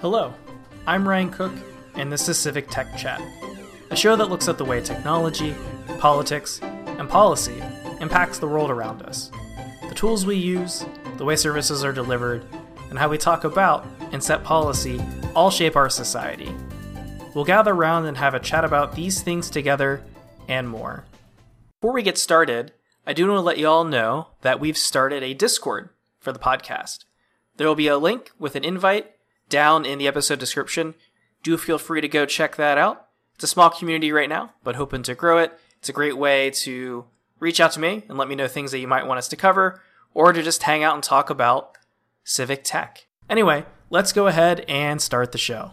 Hello, I'm Ryan Cook, and this is Civic Tech Chat, a show that looks at the way technology, politics, and policy impacts the world around us, the tools we use, the way services are delivered, and how we talk about and set policy all shape our society. We'll gather around and have a chat about these things together and more. Before we get started, I do want to let you all know that we've started a Discord for the podcast. There will be a link with an invite down in the episode description. Do feel free to go check that out. It's a small community right now, but hoping to grow it. It's a great way to reach out to me and let me know things that you might want us to cover, or to just hang out and talk about civic tech. Anyway, let's go ahead and start the show.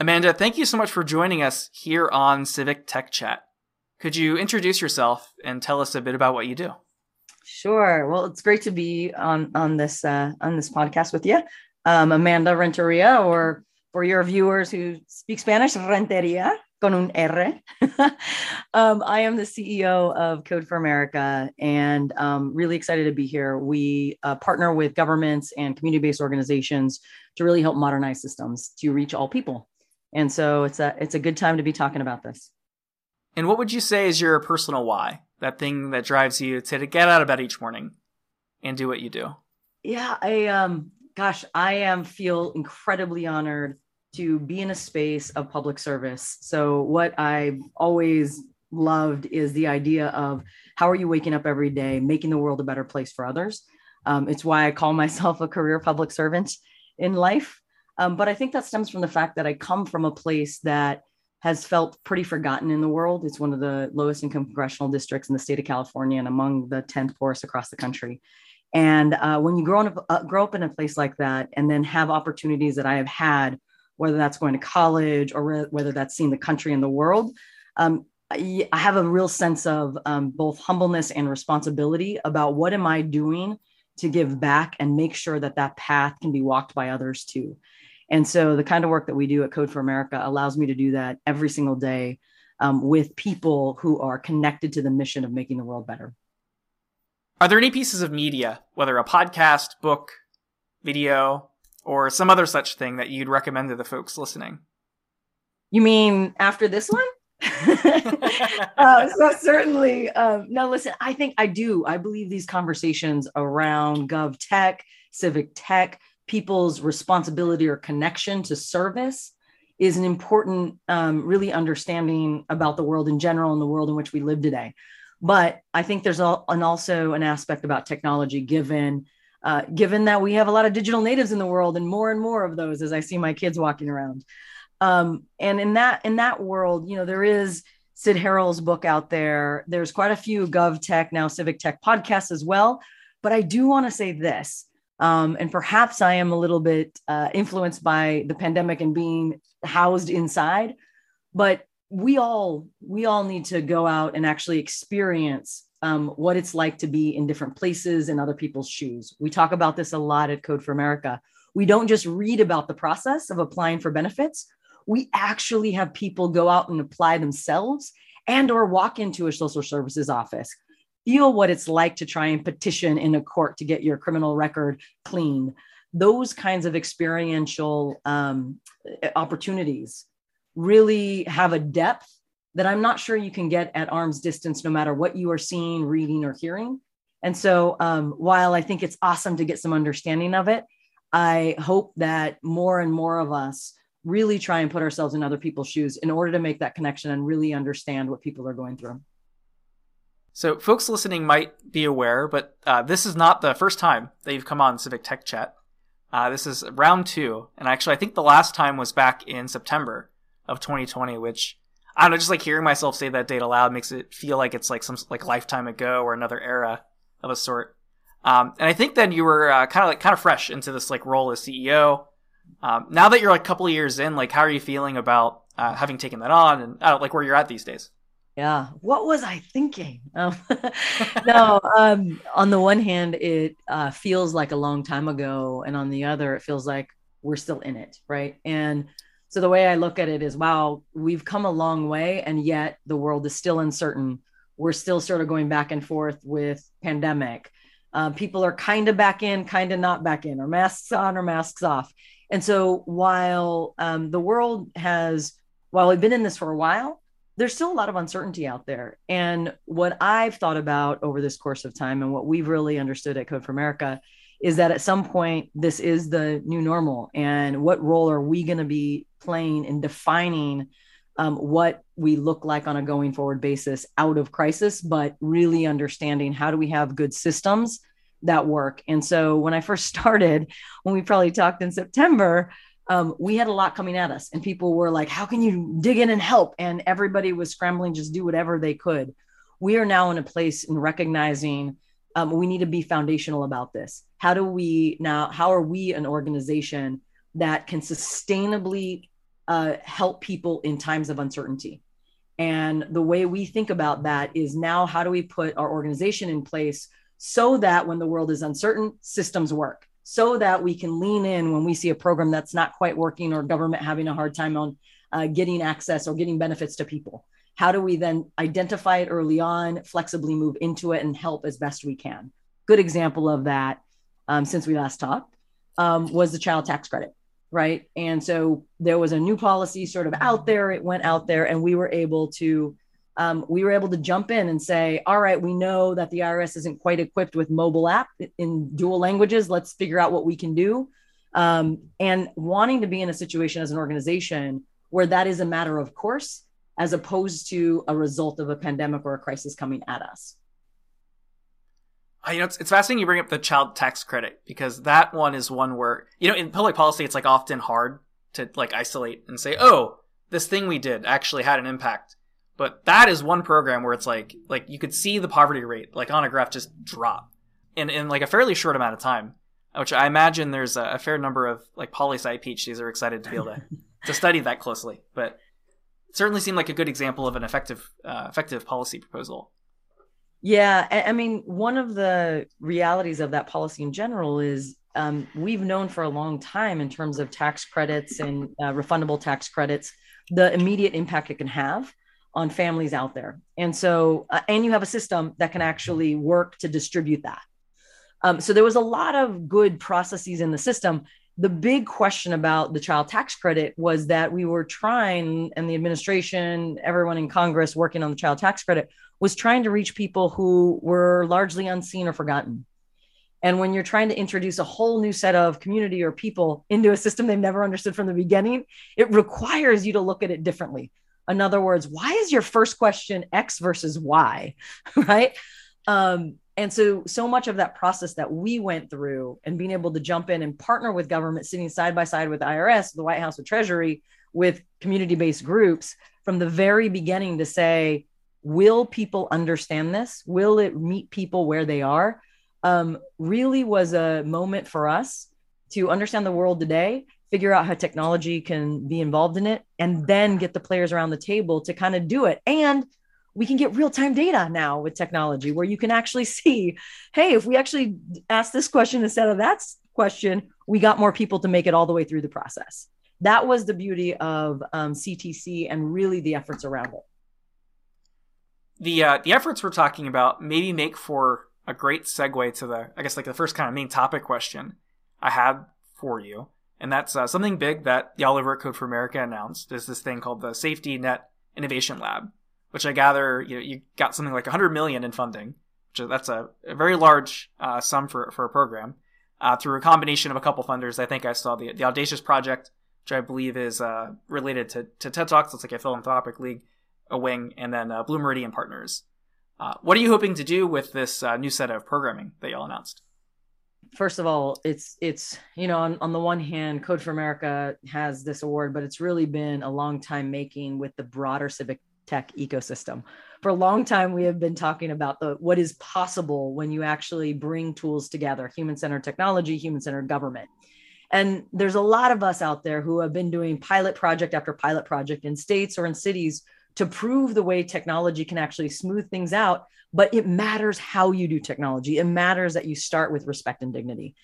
Amanda, thank you so much for joining us here on Civic Tech Chat. Could you introduce yourself and tell us a bit about what you do? Sure. Well, it's great to be on on this uh, on this podcast with you, um, Amanda Renteria, or for your viewers who speak Spanish, Renteria con un R. um, I am the CEO of Code for America, and um, really excited to be here. We uh, partner with governments and community-based organizations to really help modernize systems to reach all people. And so it's a it's a good time to be talking about this. And what would you say is your personal why? That thing that drives you to get out of bed each morning and do what you do? Yeah, I um gosh, I am feel incredibly honored to be in a space of public service. So what I've always loved is the idea of how are you waking up every day, making the world a better place for others. Um, it's why I call myself a career public servant in life. Um, but I think that stems from the fact that I come from a place that has felt pretty forgotten in the world. It's one of the lowest income congressional districts in the state of California and among the 10th poorest across the country. And uh, when you grow up, uh, grow up in a place like that and then have opportunities that I have had, whether that's going to college or re- whether that's seeing the country and the world, um, I have a real sense of um, both humbleness and responsibility about what am I doing to give back and make sure that that path can be walked by others too. And so the kind of work that we do at Code for America allows me to do that every single day um, with people who are connected to the mission of making the world better. Are there any pieces of media, whether a podcast, book, video, or some other such thing that you'd recommend to the folks listening? You mean after this one? uh, so certainly, um, no. Listen, I think I do. I believe these conversations around gov tech, civic tech, people's responsibility or connection to service is an important, um, really understanding about the world in general and the world in which we live today. But I think there's an also an aspect about technology, given uh, given that we have a lot of digital natives in the world and more and more of those as I see my kids walking around. Um, and in that in that world, you know, there is Cyd Harrell's book out there. There's quite a few Gov Tech now Civic Tech podcasts as well. But I do want to say this um, and perhaps I am a little bit uh, influenced by the pandemic and being housed inside. But we all we all need to go out and actually experience um, what it's like to be in different places in other people's shoes. We talk about this a lot at Code for America. We don't just read about the process of applying for benefits. We actually have people go out and apply themselves and or walk into a social services office feel what it's like to try and petition in a court to get your criminal record clean. Those kinds of experiential um, opportunities really have a depth that I'm not sure you can get at arm's distance, no matter what you are seeing, reading, or hearing. And so, um, while I think it's awesome to get some understanding of it, I hope that more and more of us really try and put ourselves in other people's shoes in order to make that connection and really understand what people are going through. So, folks listening might be aware, but uh, this is not the first time that you've come on Civic Tech Chat. Uh, this is round two, and actually, I think the last time was back in September of 2020, which I don't know, just like hearing myself say that date aloud makes it feel like it's like some like lifetime ago or another era of a sort. Um, and I think then you were uh, kind of like kind of fresh into this like role as CEO. Um, now that you're like a couple years in, like how are you feeling about uh, having taken that on and uh, like where you're at these days? Yeah what was i thinking? Um, no um, on the one hand it uh, feels like a long time ago and on the other it feels like we're still in it right? And so the way i look at it is wow we've come a long way and yet the world is still uncertain. We're still sort of going back and forth with pandemic. Uh, people are kind of back in, kind of not back in, or masks on or masks off. And so while um, the world has, while we've been in this for a while, there's still a lot of uncertainty out there. And what I've thought about over this course of time and what we've really understood at Code for America is that at some point this is the new normal. And what role are we going to be playing in defining um, what we look like on a going forward basis out of crisis, but really understanding how do we have good systems that work. And so when I first started, when we probably talked in September, um, we had a lot coming at us, and people were like, How can you dig in and help? And everybody was scrambling, just do whatever they could. We are now in a place in recognizing um, we need to be foundational about this. How do we now, how are we an organization that can sustainably uh, help people in times of uncertainty. And the way we think about that is now how do we put our organization in place so that when the world is uncertain, systems work, so that we can lean in when we see a program that's not quite working or government having a hard time on uh, getting access or getting benefits to people. How do we then identify it early on, flexibly move into it, and help as best we can? Good example of that um, since we last talked um, was the child tax credit right? And so there was a new policy sort of out there. It went out there, and we were able to um, we were able to jump in and say, all right, we know that the IRS isn't quite equipped with mobile app in dual languages. Let's figure out what we can do. Um, and wanting to be in a situation as an organization where that is a matter of course, as opposed to a result of a pandemic or a crisis coming at us. You know, it's, it's fascinating you bring up the child tax credit because that one is one where, you know, in public policy, it's like often hard to like isolate and say, oh, this thing we did actually had an impact. But that is one program where it's like, like you could see the poverty rate, like on a graph, just drop in, in like a fairly short amount of time, which I imagine there's a, a fair number of like poli sci PhDs are excited to be able to, to study that closely. But it certainly seemed like a good example of an effective, uh, effective policy proposal. Yeah, I mean, one of the realities of that policy in general is um, we've known for a long time in terms of tax credits and uh, refundable tax credits the immediate impact it can have on families out there. And so, uh, and you have a system that can actually work to distribute that. Um, so there was a lot of good processes in the system. The big question about the child tax credit was that we were trying, and the administration, everyone in Congress working on the child tax credit was trying to reach people who were largely unseen or forgotten. And when you're trying to introduce a whole new set of community or people into a system they've never understood from the beginning, it requires you to look at it differently. In other words, why is your first question X versus Y? right. Um, and so, so much of that process that we went through and being able to jump in and partner with government, sitting side by side with IRS, the White House, with Treasury, with community based groups from the very beginning to say, will people understand this? Will it meet people where they are? Um, really was a moment for us to understand the world today, figure out how technology can be involved in it, and then get the players around the table to kind of do it. And we can get real time data now with technology where you can actually see hey, if we actually ask this question instead of that question, we got more people to make it all the way through the process. That was the beauty of um, CTC and really the efforts around it the uh, the efforts we're talking about maybe make for a great segue to the I guess like the first kind of main topic question I had for you, and that's uh, something big that over at Code for America announced is this thing called the Safety Net Innovation Lab, which I gather you know, you got something like 100 million in funding, which is, that's a, a very large uh, sum for for a program. Uh, through a combination of a couple funders, I think I saw the the Audacious project, which I believe is uh, related to, to TED Talks. It's like a philanthropic league a wing, and then uh, Blue Meridian Partners. Uh, what are you hoping to do with this new set of programming that y'all announced? First of all, it's it's you know on, on the one hand, Code for America has this award, but it's really been a long time making with the broader civic tech ecosystem. For a long time, we have been talking about the what is possible when you actually bring tools together, human-centered technology, human-centered government. And there's a lot of us out there who have been doing pilot project after pilot project in states or in cities to prove the way technology can actually smooth things out. But it matters how you do technology. It matters that you start with respect and dignity.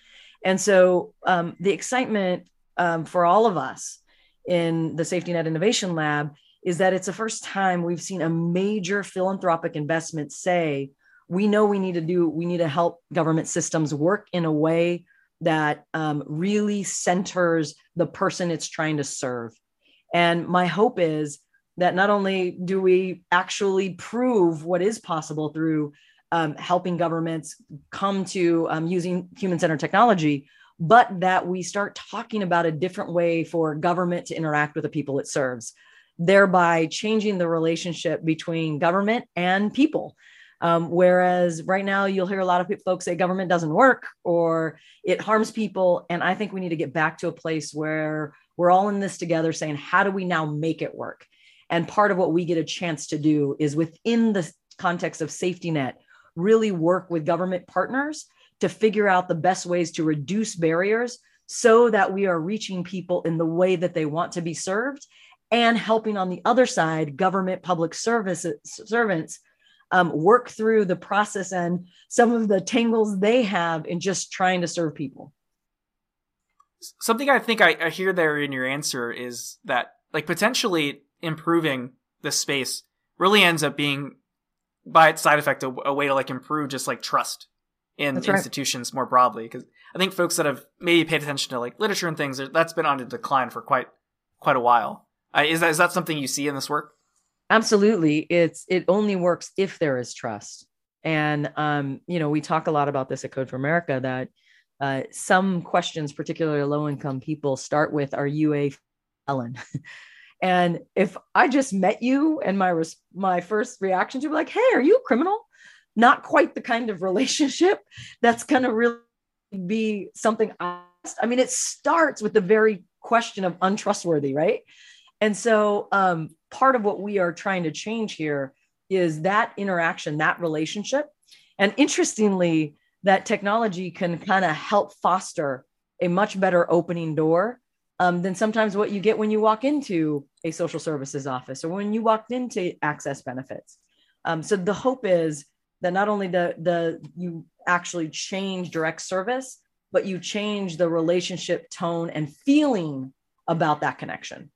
And so um, the excitement um, for all of us in the Safety Net Innovation Lab is that it's the first time we've seen a major philanthropic investment say, we know we need to do we need to help government systems work in a way that um, really centers the person it's trying to serve and my hope is that not only do we actually prove what is possible through um, helping governments come to um, using human centered technology, but that we start talking about a different way for government to interact with the people it serves, thereby changing the relationship between government and people. Um, whereas right now, you'll hear a lot of folks say government doesn't work or it harms people. And I think we need to get back to a place where we're all in this together saying, how do we now make it work? And part of what we get a chance to do is within the context of safety net, really work with government partners to figure out the best ways to reduce barriers so that we are reaching people in the way that they want to be served and helping on the other side government public service servants um, work through the process and some of the tangles they have in just trying to serve people. Something i think I, I hear there in your answer is that like potentially improving the space really ends up being by its side effect a, a way to like improve just like trust in institutions more broadly because i think folks that have maybe paid attention to like literature and things that's been on a decline for quite quite a while. Uh, is that is that something you see in this work? Absolutely. It's it only works if there is trust. And um you know we talk a lot about this at code for america that uh, some questions particularly low income people start with are you a felon And if I just met you and my res- my first reaction to be like, "Hey, are you a criminal?" Not quite the kind of relationship that's going to really be something I, I mean, it starts with the very question of untrustworthy, right? And so, um, part of what we are trying to change here is that interaction, that relationship. And interestingly, that technology can kind of help foster a much better opening door um, than sometimes what you get when you walk into a social services office or when you walked into access benefits. Um, so the hope is that not only the, the you actually change direct service, but you change the relationship tone and feeling about that connection.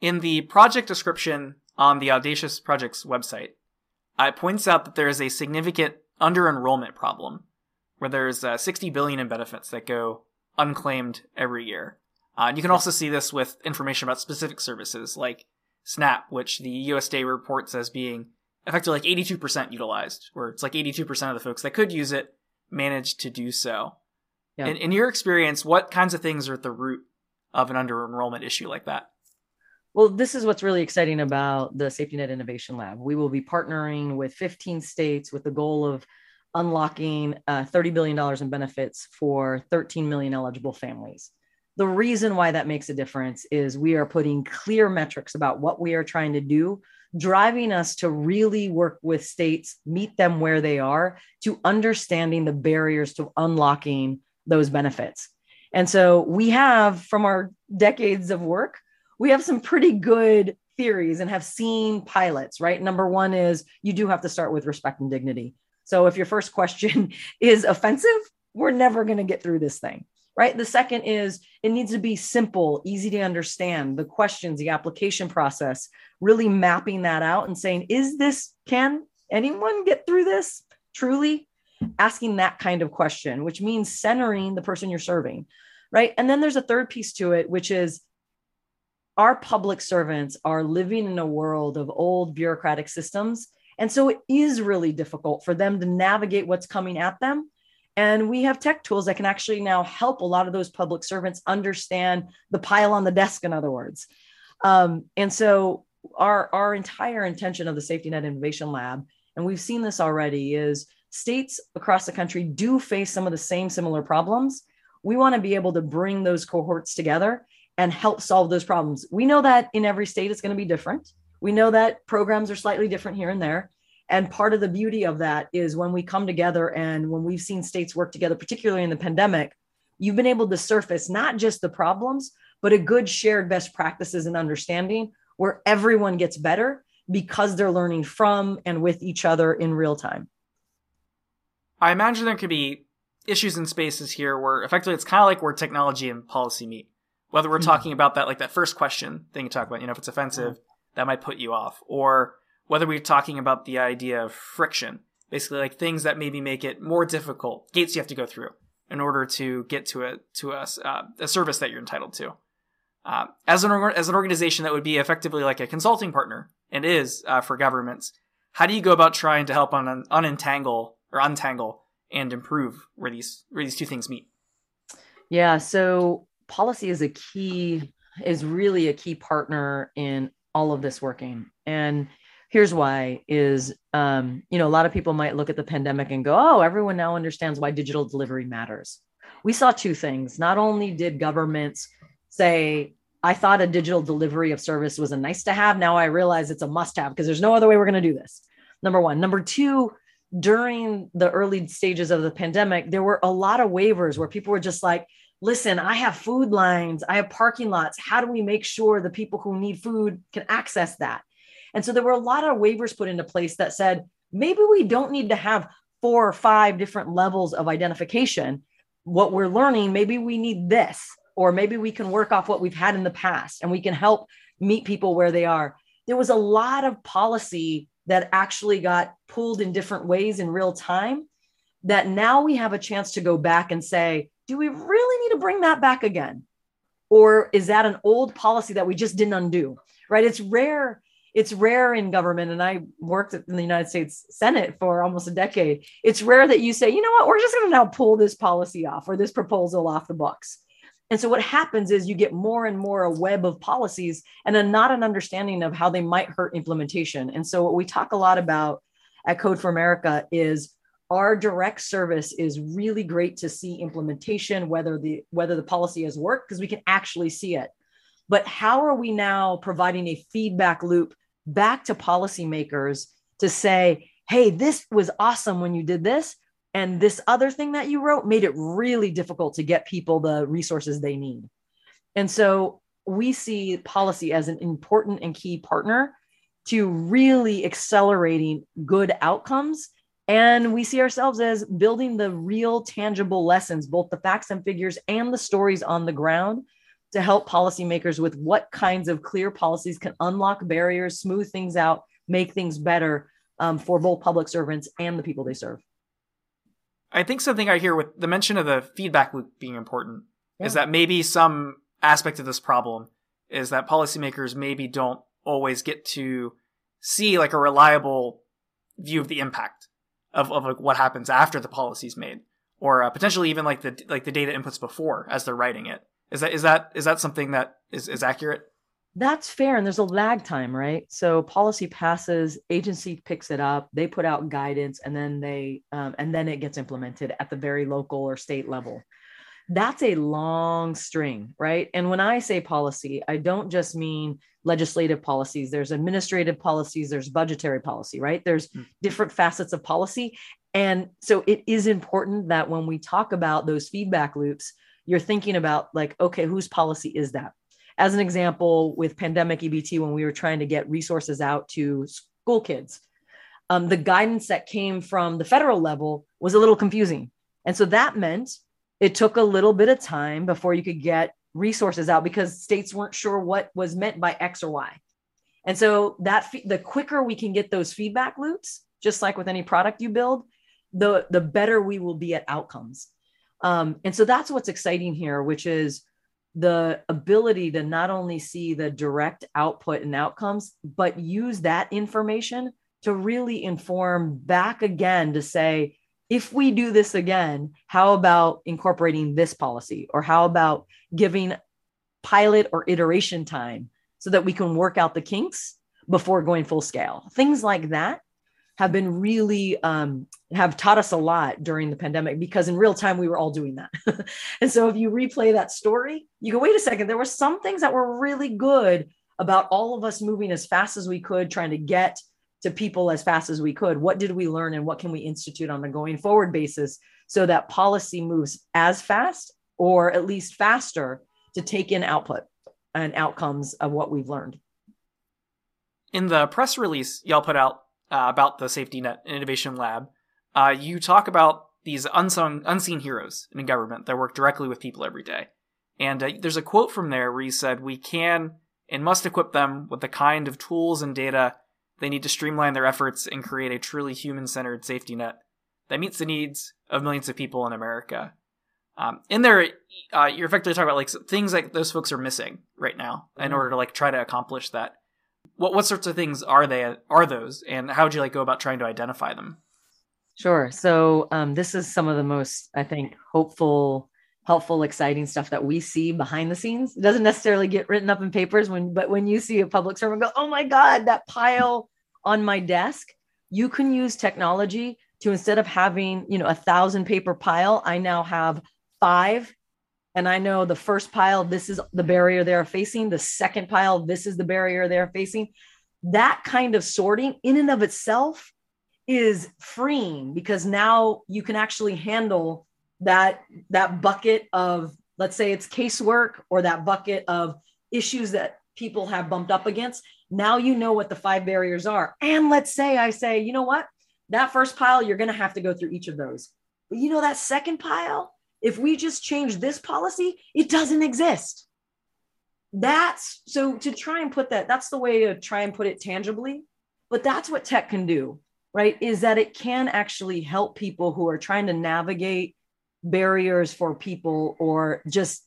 In the project description on the Audacious Project's website, it points out that there is a significant under enrollment problem where there's uh, 60 billion in benefits that go unclaimed every year. Uh, and you can also see this with information about specific services like SNAP, which the USDA reports as being effectively like 82% utilized, where it's like 82% of the folks that could use it managed to do so. Yeah. In, in your experience, what kinds of things are at the root of an under enrollment issue like that? Well, this is what's really exciting about the Safety Net Innovation Lab. We will be partnering with 15 states with the goal of unlocking uh, $30 billion in benefits for 13 million eligible families. The reason why that makes a difference is we are putting clear metrics about what we are trying to do, driving us to really work with states, meet them where they are, to understanding the barriers to unlocking those benefits. And so we have, from our decades of work, we have some pretty good theories and have seen pilots, right? Number one is you do have to start with respect and dignity. So if your first question is offensive, we're never going to get through this thing, right? The second is it needs to be simple, easy to understand, the questions, the application process, really mapping that out and saying, is this, can anyone get through this truly? Asking that kind of question, which means centering the person you're serving, right? And then there's a third piece to it, which is our public servants are living in a world of old bureaucratic systems and so it is really difficult for them to navigate what's coming at them. And we have tech tools that can actually now help a lot of those public servants understand the pile on the desk, in other words. Um, and so our, our entire intention of the Safety Net Innovation Lab, and we've seen this already, is states across the country do face some of the same similar problems. We want to be able to bring those cohorts together and help solve those problems. We know that in every state it's going to be different. We know that programs are slightly different here and there. And part of the beauty of that is when we come together and when we've seen states work together, particularly in the pandemic, you've been able to surface not just the problems, but a good shared best practices and understanding where everyone gets better because they're learning from and with each other in real time. I imagine there could be issues in spaces here where effectively it's kind of like where technology and policy meet. Whether we're mm-hmm. talking about that, like that first question thing you talk about, you know, if it's offensive, mm-hmm that might put you off, or whether we're talking about the idea of friction, basically like things that maybe make it more difficult, gates you have to go through in order to get to a to a, uh, a service that you're entitled to. Uh, as an as an organization that would be effectively like a consulting partner and is uh, for governments, how do you go about trying to help un- unentangle or untangle and improve where these where these two things meet? Yeah, so policy is a key is really a key partner in all of this working. And here's why is um, you know a lot of people might look at the pandemic and go oh everyone now understands why digital delivery matters. We saw two things. Not only did governments say i thought a digital delivery of service was a nice to have. Now i realize it's a must have because there's no other way we're going to do this. Number one. Number two during the early stages of the pandemic there were a lot of waivers where people were just like listen, I have food lines, I have parking lots. How do we make sure the people who need food can access that? And so there were a lot of waivers put into place that said maybe we don't need to have four or five different levels of identification. What we're learning, maybe we need this, or maybe we can work off what we've had in the past and we can help meet people where they are. There was a lot of policy that actually got pulled in different ways in real time that now we have a chance to go back and say, do we really to bring that back again? Or is that an old policy that we just didn't undo? Right? It's rare. It's rare in government, and I worked in the United States Senate for almost a decade. It's rare that you say, you know what, we're just going to now pull this policy off or this proposal off the books. And so what happens is you get more and more a web of policies and then not an understanding of how they might hurt implementation. And so what we talk a lot about at Code for America is our direct service is really great to see implementation whether the whether the policy has worked because we can actually see it. But how are we now providing a feedback loop back to policymakers to say hey this was awesome when you did this and this other thing that you wrote made it really difficult to get people the resources they need. And so we see policy as an important and key partner to really accelerating good outcomes and we see ourselves as building the real tangible lessons, both the facts and figures and the stories on the ground to help policymakers with what kinds of clear policies can unlock barriers, smooth things out, make things better um, for both public servants and the people they serve. I think something I hear with the mention of the feedback loop being important yeah. is that maybe some aspect of this problem is that policymakers maybe don't always get to see like a reliable view of the impact of, of like what happens after the policy's made or uh, potentially even like the like the data inputs before as they're writing it. Is that is that is that something that is, is accurate? That's fair and there's a lag time right? So policy passes agency picks it up they put out guidance and then they um, and then it gets implemented at the very local or state level that's a long string, right? And when I say policy, I don't just mean legislative policies. There's administrative policies, there's budgetary policy, right? There's mm. different facets of policy. And so it is important that when we talk about those feedback loops, you're thinking about like, okay, whose policy is that? As an example, with pandemic EBT, when we were trying to get resources out to school kids, um, the guidance that came from the federal level was a little confusing. And so that meant it took a little bit of time before you could get resources out because states weren't sure what was meant by X or Y. And so that the quicker we can get those feedback loops, just like with any product you build, the the better we will be at outcomes. Um, and so that's what's exciting here, which is the ability to not only see the direct output and outcomes, but use that information to really inform back again to say, if we do this again, how about incorporating this policy? Or how about giving pilot or iteration time so that we can work out the kinks before going full scale? Things like that have been really um, have taught us a lot during the pandemic because in real time we were all doing that and so if you replay that story you go wait a second there were some things that were really good about all of us moving as fast as we could trying to get to people as fast as we could. What did we learn and what can we institute on a going forward basis so that policy moves as fast or at least faster to take in output and outcomes of what we've learned? In the press release y'all put out uh, about the Safety Net Innovation Lab, uh, you talk about these unsung, unseen heroes in government that work directly with people every day. And uh, there's a quote from there where you said, We can and must equip them with the kind of tools and data they need to streamline their efforts and create a truly human centered safety net that meets the needs of millions of people in America. Um, in there, uh, you're effectively talking about like things like those folks are missing right now in Mm-hmm. order to like try to accomplish that. What what sorts of things are they are those, and how would you like go about trying to identify them? Sure. So um, this is some of the most, I think, hopeful, helpful, exciting stuff that we see behind the scenes. It doesn't necessarily get written up in papers when, but when you see a public servant go, "Oh my God, that pile on my desk," you can use technology to instead of having, you know, a thousand paper pile, I now have five. And I know the first pile, this is the barrier they're facing. The second pile, this is the barrier they're facing. That kind of sorting, in and of itself, is freeing because now you can actually handle that that bucket of let's say it's casework or that bucket of issues that people have bumped up against now you know what the five barriers are. And let's say i say you know what? That first pile you're going to have to go through each of those. But you know that second pile? If we just change this policy it doesn't exist. That's so to try and put that that's the way to try and put it tangibly but that's what tech can do right? Is that it can actually help people who are trying to navigate barriers for people or just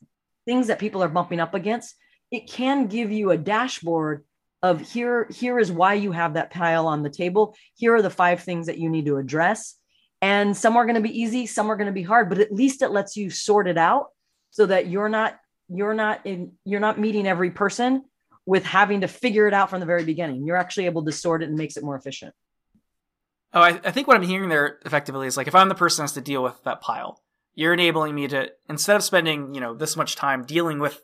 things that people are bumping up against it can give you a dashboard of here here is why you have that pile on the table. Here are the five things that you need to address. And some are going to be easy some are going to be hard but at least it lets you sort it out so that you're not you're not in you're not meeting every person with having to figure it out from the very beginning. You're actually able to sort it and makes it more efficient. Oh, I, I think what I'm hearing there effectively is like if I'm the person has to deal with that pile, you're enabling me to instead of spending you know this much time dealing with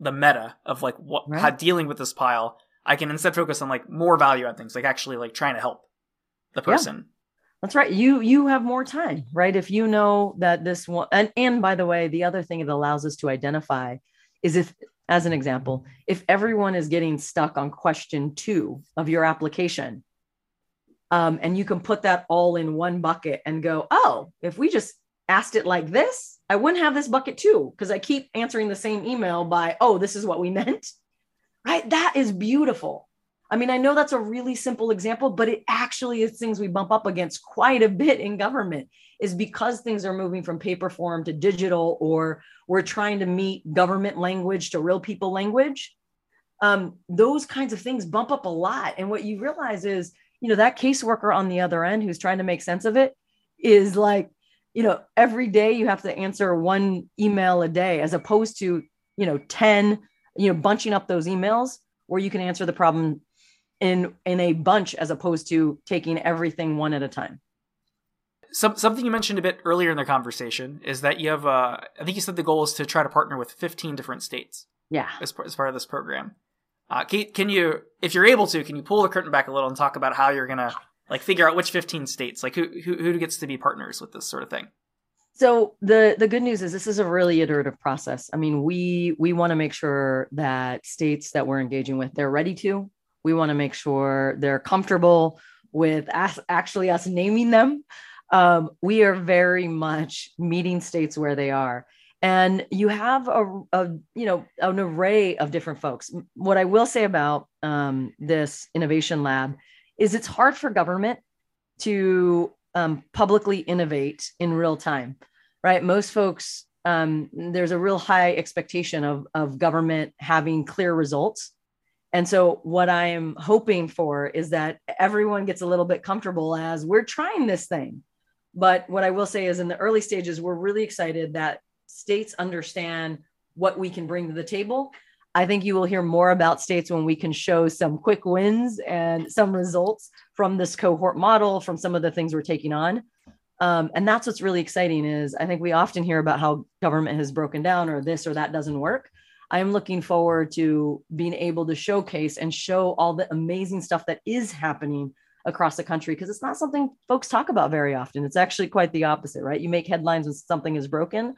the meta of like what Right. how dealing with this pile, I can instead focus on like more value add things, like actually like trying to help the Yeah. person. That's right. You you have more time, right? If you know that this one and and by the way, the other thing it allows us to identify is if as an example, if everyone is getting stuck on question 2 of your application um, and you can put that all in one bucket and go, "Oh, if we just asked it like this, I wouldn't have this bucket too because I keep answering the same email by, "Oh, this is what we meant." Right? That is beautiful. I mean, I know that's a really simple example, but it actually is things we bump up against quite a bit in government is because things are moving from paper form to digital or we're trying to meet government language to real people language. Um, those kinds of things bump up a lot. And what you realize is, you know, that caseworker on the other end who's trying to make sense of it is like, you know, every day you have to answer one email a day as opposed to, you know, 10, you know, bunching up those emails where you can answer the problem in in a bunch as opposed to taking everything one at a time. Some, something you mentioned a bit earlier in the conversation is that you have, uh, I think you said the goal is to try to partner with 15 different states Yeah. as, as part of this program. Uh, can, can you, if you're able to, can you pull the curtain back a little and talk about how you're gonna like figure out which 15 states, like who who, who gets to be partners with this sort of thing? So the the good news is this is a really iterative process. I mean, we we want to make sure that states that we're engaging with they're ready to. We want to make sure they're comfortable with us actually us naming them. Um, we are very much meeting states where they are, and you have a, a you know an array of different folks. What I will say about um, this innovation lab is it's hard for government to um, publicly innovate in real time right? Most folks um, there's a real high expectation of, of government having clear results. And so what i am hoping for is that everyone gets a little bit comfortable as we're trying this thing. But what i will say is in the early stages we're really excited that states understand what we can bring to the table I think you will hear more about states when we can show some quick wins and some results from this cohort model, from some of the things we're taking on. Um, and that's what's really exciting is I think we often hear about how government has broken down or this or that doesn't work. I'm looking forward to being able to showcase and show all the amazing stuff that is happening across the country because it's not something folks talk about very often. It's actually quite the opposite, right? You make headlines when something is broken.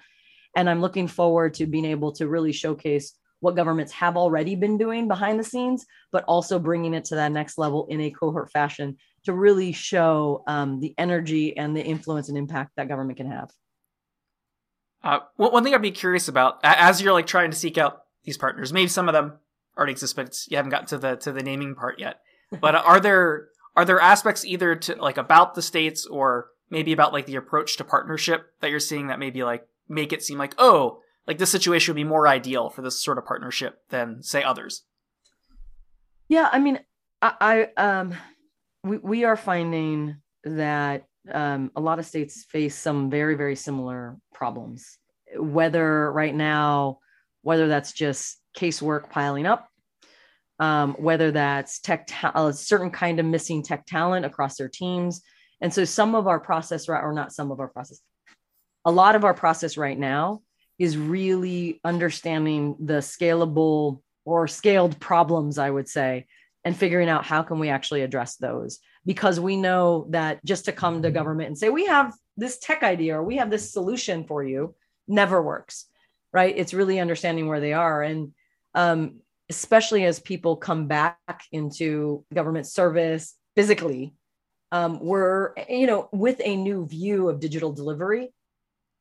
And I'm looking forward to being able to really showcase what governments have already been doing behind the scenes, but also bringing it to that next level in a cohort fashion to really show um, the energy and the influence and impact that government can have. Uh, one one thing I'd be curious about as you're like trying to seek out these partners, maybe some of them already exist, but you haven't gotten to the to the naming part yet. but are there are there aspects either to like about the states or maybe about like the approach to partnership that you're seeing that maybe like make it seem like oh like this situation would be more ideal for this sort of partnership than say others. Yeah i mean i, I um we, we are finding that um, a lot of states face some very very similar problems. Whether right now whether that's just casework piling up um, whether that's tech ta- a certain kind of missing tech talent across their teams. And so some of our process or not some of our process a lot of our process right now is really understanding the scalable or scaled problems i would say and figuring out how can we actually address those. Because we know that just to come to government and say we have this tech idea or we have this solution for you never works right? It's really understanding where they are. And um, especially as people come back into government service physically um, we're you know with a new view of digital delivery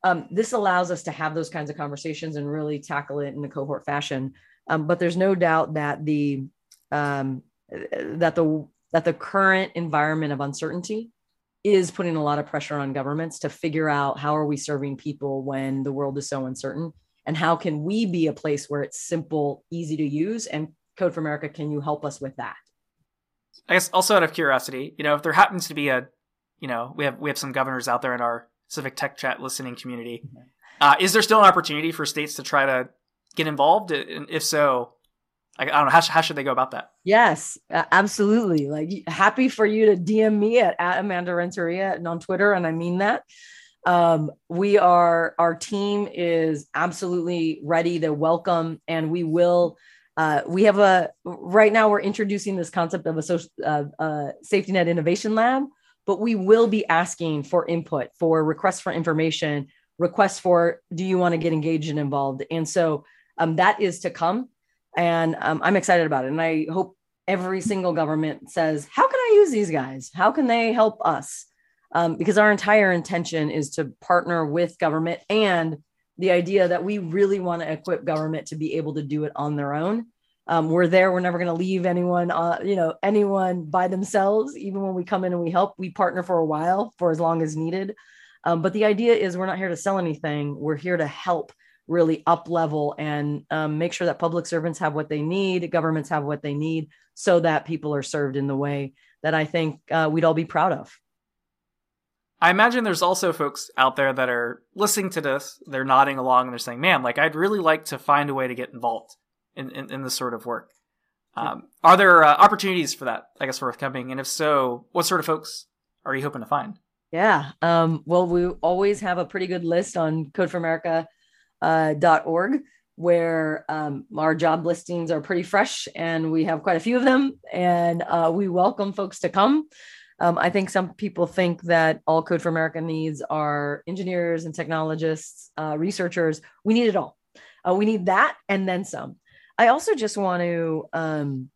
um, this allows us to have those kinds of conversations and really tackle it in a cohort fashion. Um, but there's no doubt that the um, that the that the current environment of uncertainty is putting a lot of pressure on governments to figure out how are we serving people when the world is so uncertain? And how can we be a place where it's simple easy to use? And code for america can you help us with that? I guess also out of curiosity you know if there happens to be a you know we have we have some governors out there in our civic tech chat listening community. Uh, is there still an opportunity for states to try to get involved? And if so I, don't know how, how should they go about that? Yes absolutely. Like happy for you to dm me at, at amanda renteria and on twitter and i mean that. Um, we are our team is absolutely ready to welcome and we will uh, we have a right now we're introducing this concept of a social uh, uh, safety net innovation lab but we will be asking for input for requests for information requests for do you want to get engaged and involved? And so um, that is to come and um, i'm excited about it. And i hope every single government says how can i use these guys? How can they help us? Um, because our entire intention is to partner with government and the idea that we really want to equip government to be able to do it on their own um, we're there. We're never going to leave anyone uh, you know anyone by themselves. Even when we come in and we help we partner for a while for as long as needed. Um, but the idea is we're not here to sell anything. We're here to help really up level and um, make sure that public servants have what they need governments have what they need so that people are served in the way that i think uh, we'd all be proud of. I imagine there's also folks out there that are listening to this, they're nodding along and they're saying, man, like I'd really like to find a way to get involved in, in, in this sort of work. Um, are there uh, opportunities for that, I guess, forthcoming? And if so, what sort of folks are you hoping to find? Yeah. Um, well, we always have a pretty good list on codeforamerica.org uh, .org, where um, our job listings are pretty fresh and we have quite a few of them. And uh, we welcome folks to come. Um, I think some people think that all Code for America needs are engineers and technologists, uh, researchers. We need it all. Uh, we need that and then some. I also just want to, um,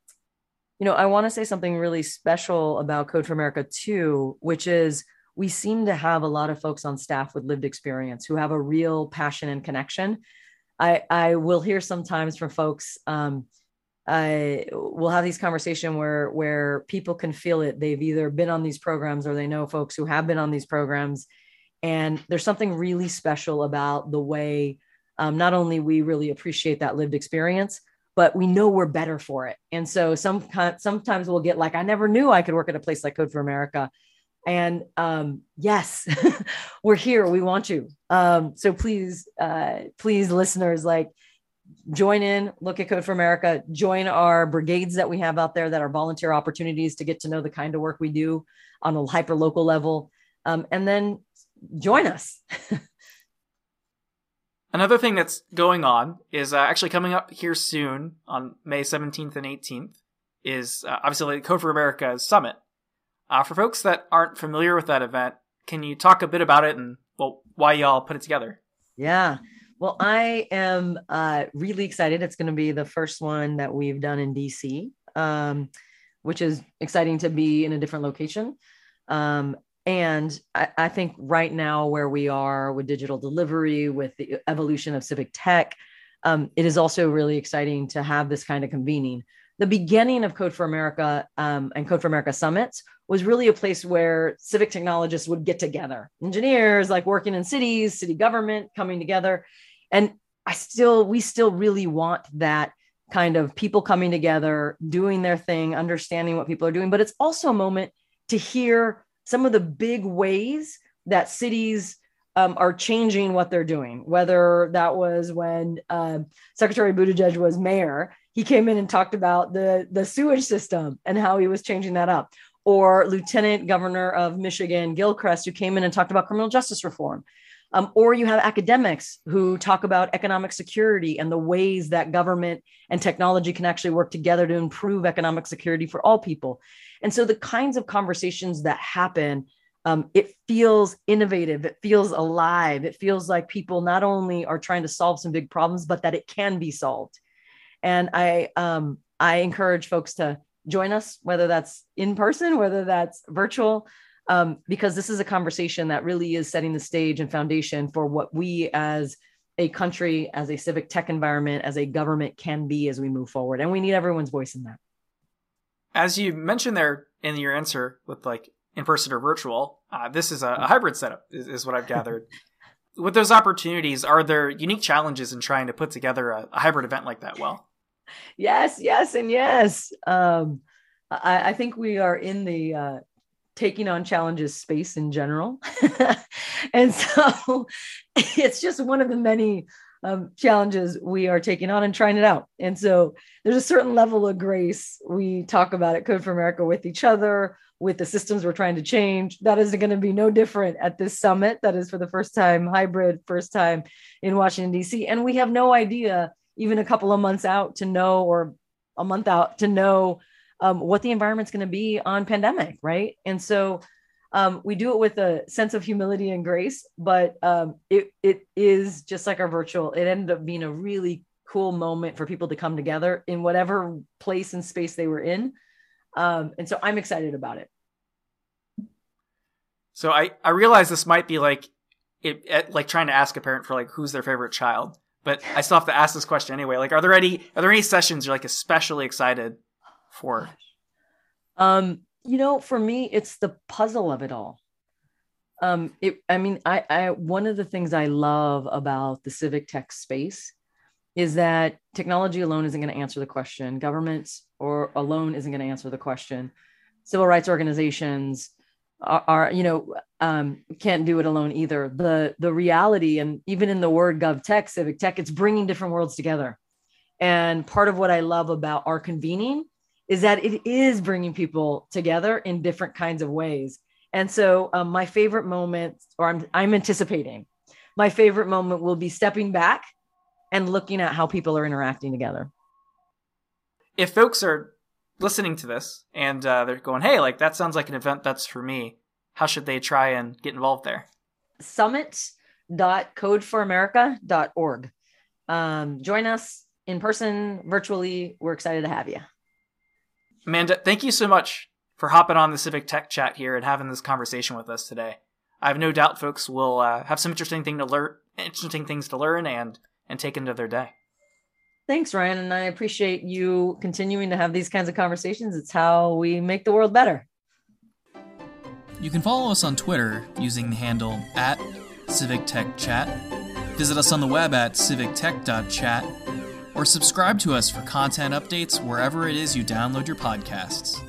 you know, I want to say something really special about Code for America too, which is we seem to have a lot of folks on staff with lived experience who have a real passion and connection. I, I will hear sometimes from folks, um, uh, we'll have these conversation where where people can feel it. They've either been on these programs or they know folks who have been on these programs, and there's something really special about the way um, not only we really appreciate that lived experience, but we know we're better for it. And so some sometimes we'll get like, I never knew I could work at a place like Code for America. And um, yes, we're here. We want you. Um, so please, uh, please, listeners, like join in, look at Code for America, join our brigades that we have out there that are volunteer opportunities to get to know the kind of work we do on a hyper local level. Um, and then join us. Another thing that's going on is uh, actually coming up here soon on May 17th and 18th is uh, obviously the Code for America Summit. Uh, for folks that aren't familiar with that event, can you talk a bit about it and well why y'all put it together? Yeah. Well, I am uh, really excited. It's going to be the first one that we've done in DC, um, which is exciting to be in a different location. Um, and I, I, think right now, where we are with digital delivery, with the evolution of civic tech, um, it is also really exciting to have this kind of convening. the beginning of Code for America um, and Code for America summits was really a place where civic technologists would get together, engineers like working in cities, city government coming together. And I still, we still really want that kind of people coming together, doing their thing, understanding what people are doing. But it's also a moment to hear some of the big ways that cities um, are changing what they're doing. Whether that was when uh, Secretary Buttigieg was mayor, he came in and talked about the the sewage system and how he was changing that up. Or Lieutenant Governor of Michigan Gilchrist, who came in and talked about criminal justice reform. Um, or you have academics who talk about economic security and the ways that government and technology can actually work together to improve economic security for all people. And so the kinds of conversations that happen um, it feels innovative it feels alive it feels like people not only are trying to solve some big problems but that it can be solved and i um, i encourage folks to join us whether that's in person whether that's virtual um, because this is a conversation that really is setting the stage and foundation for what we as a country as a civic tech environment as a government can be as we move forward and we need everyone's voice in that as you mentioned there in your answer with like in person or virtual. Uh, this is a, a, hybrid setup, is, is what I've gathered. With those opportunities, are there unique challenges in trying to put together a, a hybrid event like that well? Yes, yes, and yes. Um, I, I, think we are in the uh, taking on challenges space in general. and so it's just one of the many um, challenges we are taking on and trying it out. And so there's a certain level of grace we talk about at Code for America with each other, with the systems we're trying to change. That is going to be no different at this summit. That is for the first time hybrid, first time in Washington, D.C. And we have no idea, even a couple of months out, to know, or a month out, to know um, what the environment's going to be on pandemic, right? And so um, we do it with a sense of humility and grace, but um, it, it is just like our virtual, it ended up being a really cool moment for people to come together in whatever place and space they were in. Um, and so I'm excited about it. So I I realize this might be like it, it, like trying to ask a parent for like who's their favorite child, but I still have to ask this question anyway. Like, are there any are there any sessions you're like especially excited for? Um, you know, for me, it's the puzzle of it all. Um, it, I mean, I, I, one of the things I love about the civic tech space is that technology alone isn't going to answer the question. Governments or alone isn't going to answer the question. Civil rights organizations, are, are you know um, can't do it alone either. The the reality and even in the word gov tech, civic tech, it's bringing different worlds together. And part of what I love about our convening is that it is bringing people together in different kinds of ways. And so um, my favorite moment, or I'm I'm anticipating, my favorite moment will be stepping back and looking at how people are interacting together. If folks are listening to this and uh, they're going, hey, like that sounds like an event that's for me, how should they try and get involved there? Summit.codeforamerica.org. Um, join us in person, virtually. We're excited to have you. Amanda, thank you so much for hopping on the Civic Tech Chat here and having this conversation with us today. I have no doubt folks will uh, have some interesting thing to learn, interesting things to learn and and take into their day. Thanks, Ryan. And I appreciate you continuing to have these kinds of conversations. It's how we make the world better. You can follow us on Twitter using the handle at Civic Tech Chat. Visit us on the web at civictech.chat or subscribe to us for content updates wherever it is you download your podcasts.